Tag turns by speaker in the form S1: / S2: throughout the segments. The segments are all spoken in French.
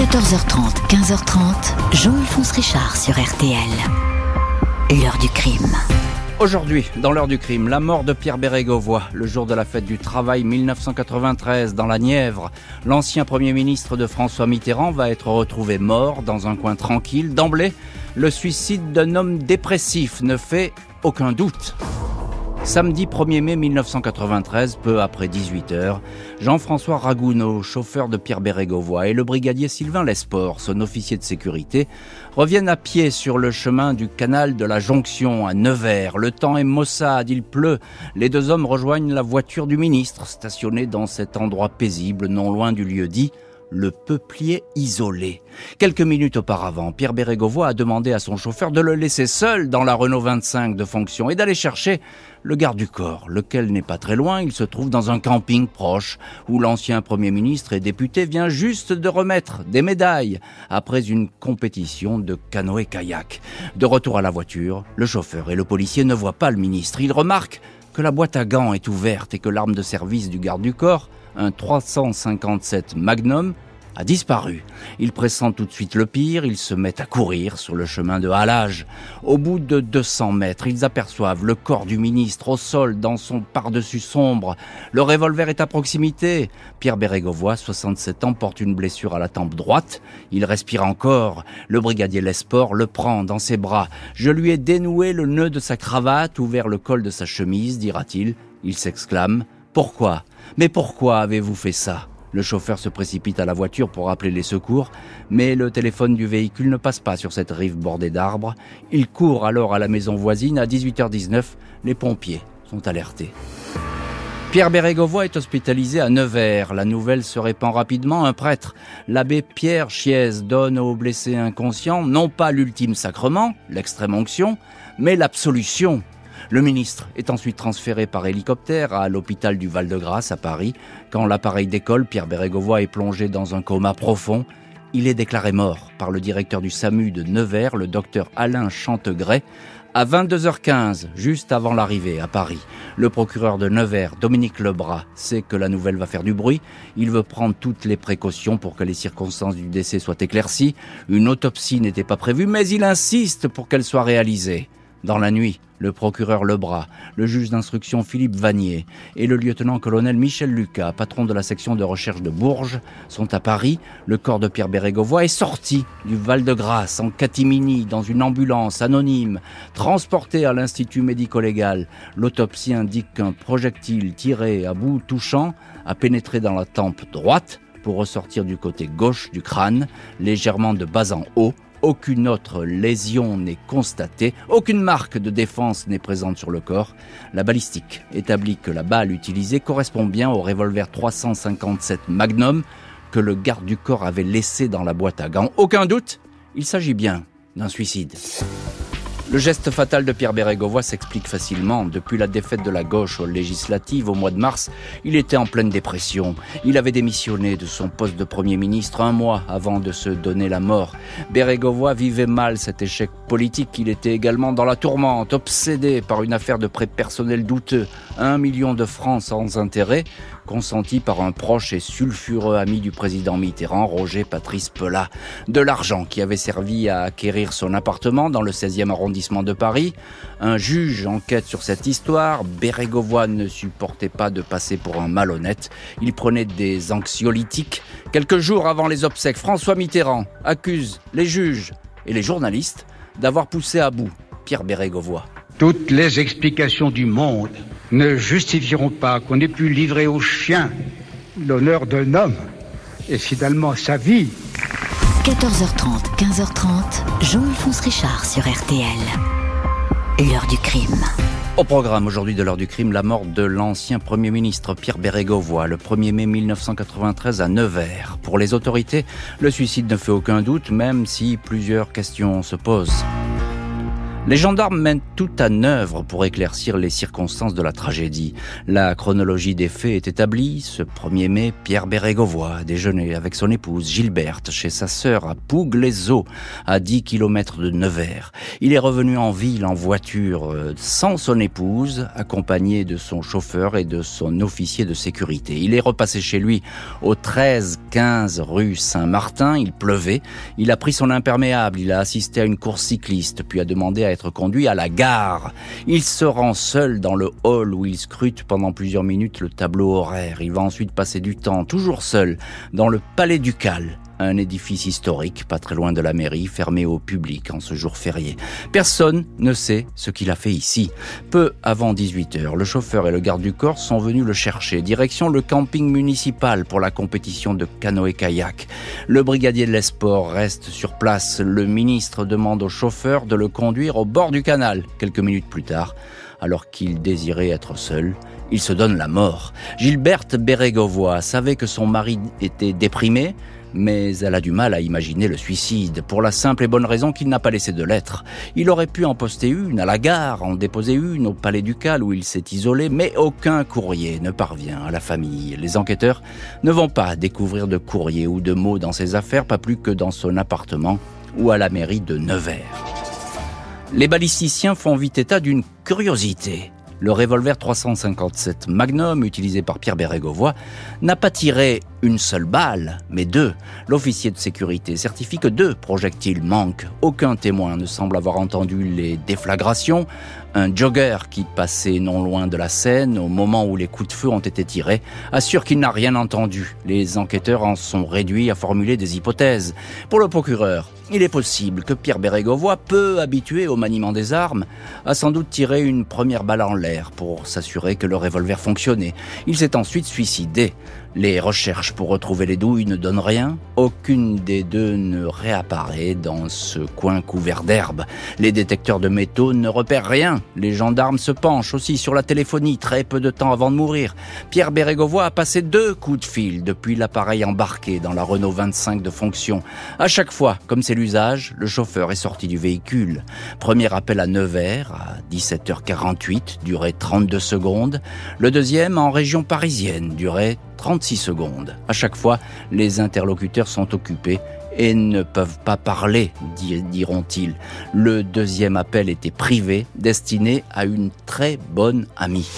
S1: 14h30, 15h30, Jean-Alphonse Richard sur RTL. L'heure du crime.
S2: Aujourd'hui, dans l'heure du crime, la mort de Pierre Bérégovoy, le jour de la fête du travail 1993 dans la Nièvre. L'ancien Premier ministre de François Mitterrand va être retrouvé mort dans un coin tranquille. D'emblée, le suicide d'un homme dépressif ne fait aucun doute. Samedi 1er mai 1993, peu après 18h, Jean-François Ragounod, chauffeur de Pierre Bérégovoy, et le brigadier Sylvain Lesport, son officier de sécurité, reviennent à pied sur le chemin du canal de la Jonction à Nevers. Le temps est maussade, il pleut. Les deux hommes rejoignent la voiture du ministre, stationnée dans cet endroit paisible, non loin du lieu dit le peuplier isolé. Quelques minutes auparavant, Pierre Bérégovoy a demandé à son chauffeur de le laisser seul dans la Renault 25 de fonction et d'aller chercher le garde du corps, lequel n'est pas très loin, il se trouve dans un camping proche, où l'ancien Premier ministre et député vient juste de remettre des médailles après une compétition de canoë-kayak. De retour à la voiture, le chauffeur et le policier ne voient pas le ministre. Ils remarquent que la boîte à gants est ouverte et que l'arme de service du garde du corps, un 357 Magnum, a disparu. Ils pressentent tout de suite le pire, ils se mettent à courir sur le chemin de halage. Au bout de 200 mètres, ils aperçoivent le corps du ministre au sol dans son par-dessus sombre. Le revolver est à proximité. Pierre Bérégovoy, 67 ans, porte une blessure à la tempe droite. Il respire encore. Le brigadier Lesport le prend dans ses bras. Je lui ai dénoué le nœud de sa cravate, ouvert le col de sa chemise, dira-t-il. Il s'exclame. Pourquoi? Mais pourquoi avez-vous fait ça? Le chauffeur se précipite à la voiture pour appeler les secours, mais le téléphone du véhicule ne passe pas sur cette rive bordée d'arbres. Il court alors à la maison voisine. À 18h19, les pompiers sont alertés. Pierre Bérégovoy est hospitalisé à Nevers. La nouvelle se répand rapidement. Un prêtre, l'abbé Pierre Chiez, donne aux blessés inconscients non pas l'ultime sacrement, l'extrême onction, mais l'absolution. Le ministre est ensuite transféré par hélicoptère à l'hôpital du Val-de-Grâce à Paris. Quand l'appareil décolle, Pierre Bérégovoy est plongé dans un coma profond. Il est déclaré mort par le directeur du SAMU de Nevers, le docteur Alain Chantegray, à 22h15, juste avant l'arrivée à Paris. Le procureur de Nevers, Dominique Lebras, sait que la nouvelle va faire du bruit. Il veut prendre toutes les précautions pour que les circonstances du décès soient éclaircies. Une autopsie n'était pas prévue, mais il insiste pour qu'elle soit réalisée. Dans la nuit, le procureur Lebras, le juge d'instruction Philippe Vanier et le lieutenant-colonel Michel Lucas, patron de la section de recherche de Bourges, sont à Paris. Le corps de Pierre Bérégovoy est sorti du Val-de-Grâce en catimini dans une ambulance anonyme, transporté à l'Institut médico-légal. L'autopsie indique qu'un projectile tiré à bout touchant a pénétré dans la tempe droite pour ressortir du côté gauche du crâne, légèrement de bas en haut, aucune autre lésion n'est constatée, aucune marque de défense n'est présente sur le corps. La balistique établit que la balle utilisée correspond bien au revolver 357 Magnum que le garde du corps avait laissé dans la boîte à gants. Aucun doute, il s'agit bien d'un suicide. Le geste fatal de Pierre Bérégovoy s'explique facilement. Depuis la défaite de la gauche aux législatives au mois de mars, il était en pleine dépression. Il avait démissionné de son poste de Premier ministre un mois avant de se donner la mort. Bérégovoy vivait mal cet échec politique. Il était également dans la tourmente, obsédé par une affaire de prêt personnel douteux. Un million de francs sans intérêt, consenti par un proche et sulfureux ami du président Mitterrand, Roger Patrice Pelat. De l'argent qui avait servi à acquérir son appartement dans le 16e arrondissement de Paris. Un juge enquête sur cette histoire. Bérégovoy ne supportait pas de passer pour un malhonnête. Il prenait des anxiolytiques. Quelques jours avant les obsèques, François Mitterrand accuse les juges et les journalistes d'avoir poussé à bout Pierre Bérégovoy.
S3: Toutes les explications du monde ne justifieront pas qu'on ait pu livrer aux chiens l'honneur d'un homme et finalement sa vie.
S1: 14h30, 15h30, Jean-Alphonse Richard sur RTL. L'heure du crime.
S2: Au programme aujourd'hui de l'heure du crime, la mort de l'ancien Premier ministre Pierre Bérégovoy le 1er mai 1993 à Nevers. Pour les autorités, le suicide ne fait aucun doute, même si plusieurs questions se posent. Les gendarmes mènent tout en œuvre pour éclaircir les circonstances de la tragédie. La chronologie des faits est établie. Ce 1er mai, Pierre Bérégovoy a déjeuné avec son épouse Gilberte chez sa sœur à Pougles-les-Eaux, à 10 km de Nevers. Il est revenu en ville en voiture euh, sans son épouse, accompagné de son chauffeur et de son officier de sécurité. Il est repassé chez lui au 13-15 rue Saint-Martin. Il pleuvait. Il a pris son imperméable. Il a assisté à une course cycliste, puis a demandé être conduit à la gare. Il se rend seul dans le hall où il scrute pendant plusieurs minutes le tableau horaire. Il va ensuite passer du temps, toujours seul, dans le palais ducal un édifice historique pas très loin de la mairie, fermé au public en ce jour férié. Personne ne sait ce qu'il a fait ici. Peu avant 18 heures, le chauffeur et le garde du corps sont venus le chercher, direction le camping municipal pour la compétition de canoë-kayak. Le brigadier de l'Esport reste sur place. Le ministre demande au chauffeur de le conduire au bord du canal. Quelques minutes plus tard, alors qu'il désirait être seul, il se donne la mort. Gilberte Bérégovoy savait que son mari était déprimé, mais elle a du mal à imaginer le suicide, pour la simple et bonne raison qu'il n'a pas laissé de lettres. Il aurait pu en poster une à la gare, en déposer une au palais ducal où il s'est isolé, mais aucun courrier ne parvient à la famille. Les enquêteurs ne vont pas découvrir de courrier ou de mots dans ses affaires, pas plus que dans son appartement ou à la mairie de Nevers. Les balisticiens font vite état d'une curiosité le revolver 357 Magnum utilisé par Pierre Bérégovoy n'a pas tiré une seule balle, mais deux. L'officier de sécurité certifie que deux projectiles manquent. Aucun témoin ne semble avoir entendu les déflagrations. Un jogger qui passait non loin de la scène au moment où les coups de feu ont été tirés assure qu'il n'a rien entendu. Les enquêteurs en sont réduits à formuler des hypothèses. Pour le procureur, il est possible que Pierre Bérégovoy, peu habitué au maniement des armes, a sans doute tiré une première balle en l'air pour s'assurer que le revolver fonctionnait. Il s'est ensuite suicidé. Les recherches pour retrouver les douilles ne donnent rien. Aucune des deux ne réapparaît dans ce coin couvert d'herbe. Les détecteurs de métaux ne repèrent rien. Les gendarmes se penchent aussi sur la téléphonie très peu de temps avant de mourir. Pierre Bérégovoy a passé deux coups de fil depuis l'appareil embarqué dans la Renault 25 de fonction. À chaque fois, comme c'est l'usage, le chauffeur est sorti du véhicule. Premier appel à Nevers à 17h48, durée 32 secondes. Le deuxième en région parisienne, durée 36 secondes. À chaque fois, les interlocuteurs sont occupés et ne peuvent pas parler, diront-ils. Le deuxième appel était privé, destiné à une très bonne amie.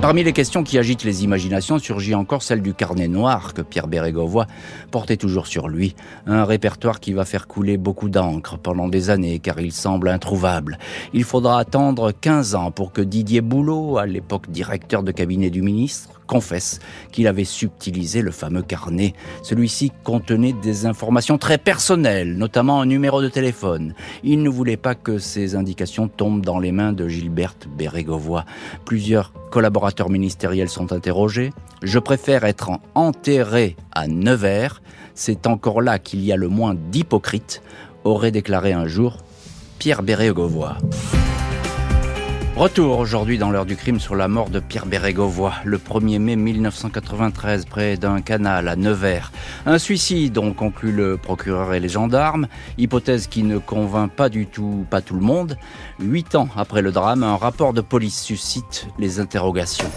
S2: Parmi les questions qui agitent les imaginations surgit encore celle du carnet noir que Pierre Bérégovoy portait toujours sur lui, un répertoire qui va faire couler beaucoup d'encre pendant des années car il semble introuvable. Il faudra attendre 15 ans pour que Didier Boulot, à l'époque directeur de cabinet du ministre, confesse qu'il avait subtilisé le fameux carnet. Celui-ci contenait des informations très personnelles, notamment un numéro de téléphone. Il ne voulait pas que ces indications tombent dans les mains de Gilberte Bérégovoy. Plusieurs collaborateurs ministériels sont interrogés. Je préfère être enterré à Nevers. C'est encore là qu'il y a le moins d'hypocrites, aurait déclaré un jour Pierre Bérégovoy. Retour aujourd'hui dans l'heure du crime sur la mort de Pierre Bérégovoy, le 1er mai 1993, près d'un canal à Nevers. Un suicide, dont conclut le procureur et les gendarmes, hypothèse qui ne convainc pas du tout, pas tout le monde. Huit ans après le drame, un rapport de police suscite les interrogations.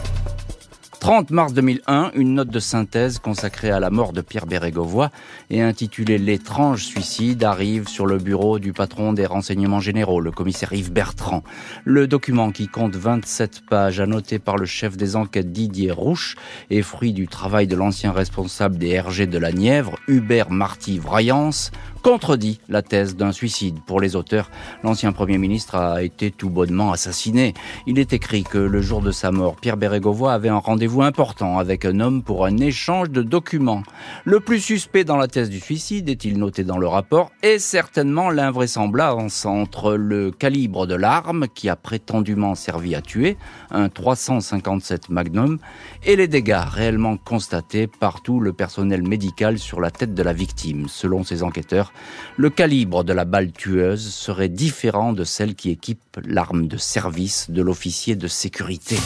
S2: 30 mars 2001, une note de synthèse consacrée à la mort de Pierre Bérégovoy et intitulée L'étrange suicide arrive sur le bureau du patron des renseignements généraux, le commissaire Yves Bertrand. Le document qui compte 27 pages, annoté par le chef des enquêtes Didier Rouche, est fruit du travail de l'ancien responsable des RG de la Nièvre, Hubert Marty Vrayance, contredit la thèse d'un suicide. Pour les auteurs, l'ancien Premier ministre a été tout bonnement assassiné. Il est écrit que le jour de sa mort, Pierre Bérégovoy avait un rendez-vous important avec un homme pour un échange de documents. Le plus suspect dans la thèse du suicide, est-il noté dans le rapport, est certainement l'invraisemblance entre le calibre de l'arme qui a prétendument servi à tuer, un 357 Magnum, et les dégâts réellement constatés par tout le personnel médical sur la tête de la victime. Selon ces enquêteurs, le calibre de la balle tueuse serait différent de celle qui équipe l'arme de service de l'officier de sécurité.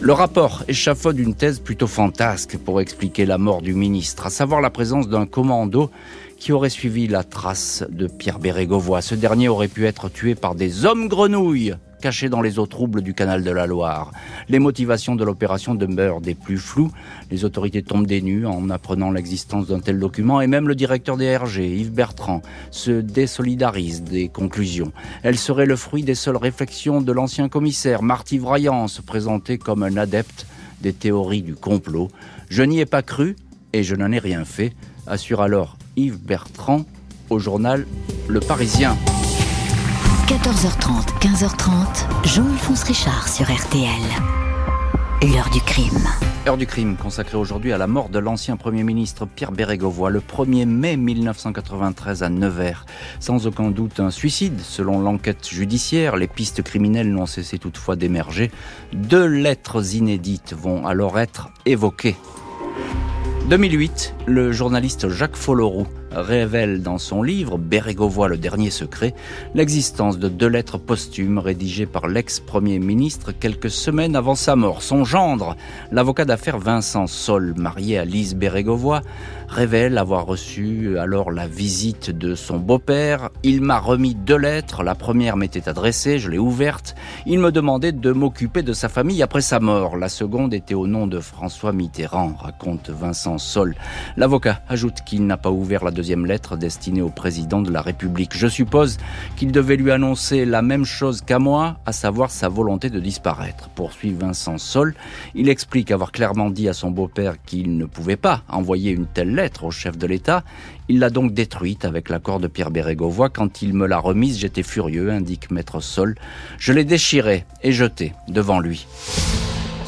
S2: Le rapport échafaude une thèse plutôt fantasque pour expliquer la mort du ministre, à savoir la présence d'un commando qui aurait suivi la trace de Pierre Bérégovoy. Ce dernier aurait pu être tué par des hommes grenouilles cachés dans les eaux troubles du canal de la Loire. Les motivations de l'opération demeurent des plus floues. Les autorités tombent des nues en apprenant l'existence d'un tel document et même le directeur des RG, Yves Bertrand, se désolidarise des conclusions. Elle serait le fruit des seules réflexions de l'ancien commissaire Marty Vraillant, se présentait comme un adepte des théories du complot. Je n'y ai pas cru et je n'en ai rien fait, assure alors Yves Bertrand au journal Le Parisien.
S1: 14h30, 15h30, Jean-Alphonse Richard sur RTL. L'heure du crime.
S2: Heure du crime consacrée aujourd'hui à la mort de l'ancien Premier ministre Pierre Bérégovoy le 1er mai 1993 à Nevers. Sans aucun doute un suicide selon l'enquête judiciaire. Les pistes criminelles n'ont cessé toutefois d'émerger. Deux lettres inédites vont alors être évoquées. 2008, le journaliste Jacques Folloroux révèle dans son livre Bérégovoy le dernier secret l'existence de deux lettres posthumes rédigées par l'ex-premier ministre quelques semaines avant sa mort. Son gendre, l'avocat d'affaires Vincent Sol, marié à Lise Bérégovoy, révèle avoir reçu alors la visite de son beau-père. Il m'a remis deux lettres. La première m'était adressée, je l'ai ouverte. Il me demandait de m'occuper de sa famille après sa mort. La seconde était au nom de François Mitterrand, raconte Vincent Sol. L'avocat ajoute qu'il n'a pas ouvert la deuxième lettre destinée au président de la République. Je suppose qu'il devait lui annoncer la même chose qu'à moi, à savoir sa volonté de disparaître. Poursuit Vincent Sol. Il explique avoir clairement dit à son beau-père qu'il ne pouvait pas envoyer une telle lettre au chef de l'État. Il l'a donc détruite avec l'accord de Pierre Bérégovoy. Quand il me l'a remise, j'étais furieux, indique Maître Sol. Je l'ai déchirée et jetée devant lui.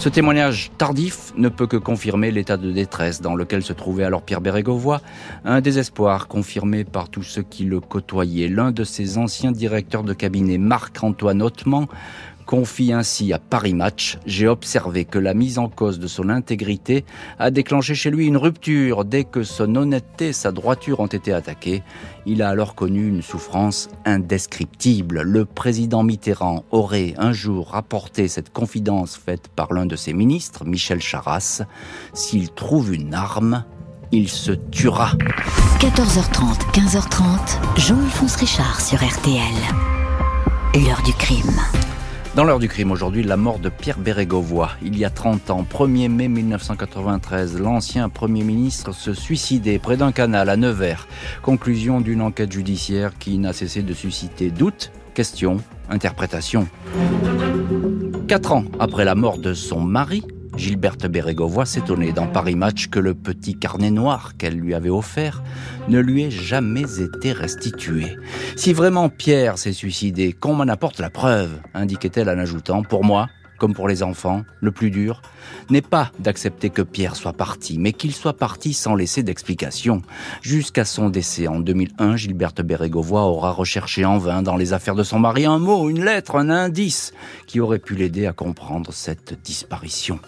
S2: Ce témoignage tardif ne peut que confirmer l'état de détresse dans lequel se trouvait alors Pierre Bérégovoy, un désespoir confirmé par tous ceux qui le côtoyaient. L'un de ses anciens directeurs de cabinet, Marc-Antoine Hautement, confie ainsi à Paris Match, j'ai observé que la mise en cause de son intégrité a déclenché chez lui une rupture dès que son honnêteté et sa droiture ont été attaquées. Il a alors connu une souffrance indescriptible. Le président Mitterrand aurait un jour rapporté cette confidence faite par l'un de ses ministres, Michel Charras. S'il trouve une arme, il se tuera.
S1: 14h30, 15h30, Jean-Alphonse Richard sur RTL. L'heure du crime.
S2: Dans l'heure du crime aujourd'hui, la mort de Pierre Bérégovoy. Il y a 30 ans, 1er mai 1993, l'ancien Premier ministre se suicidait près d'un canal à Nevers. Conclusion d'une enquête judiciaire qui n'a cessé de susciter doutes, questions, interprétations. Quatre ans après la mort de son mari, Gilberte Bérégovoy s'étonnait dans Paris Match que le petit carnet noir qu'elle lui avait offert ne lui ait jamais été restitué. Si vraiment Pierre s'est suicidé, qu'on m'en apporte la preuve, indiquait-elle en ajoutant, pour moi, comme pour les enfants, le plus dur n'est pas d'accepter que Pierre soit parti, mais qu'il soit parti sans laisser d'explication. Jusqu'à son décès en 2001, Gilberte Bérégovoy aura recherché en vain dans les affaires de son mari un mot, une lettre, un indice qui aurait pu l'aider à comprendre cette disparition.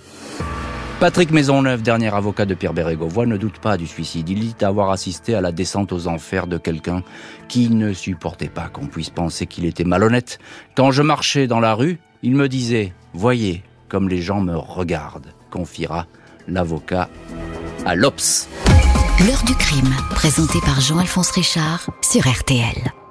S2: Patrick Maisonneuve, dernier avocat de Pierre Bérégovoy, ne doute pas du suicide. Il dit avoir assisté à la descente aux enfers de quelqu'un qui ne supportait pas qu'on puisse penser qu'il était malhonnête. Quand je marchais dans la rue, il me disait Voyez comme les gens me regardent, confiera l'avocat à l'Obs.
S1: L'heure du crime, présenté par Jean-Alphonse Richard sur RTL.